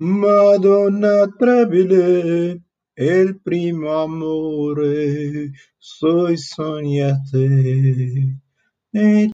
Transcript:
Madonna trabile, il primo amore, soi sognate, e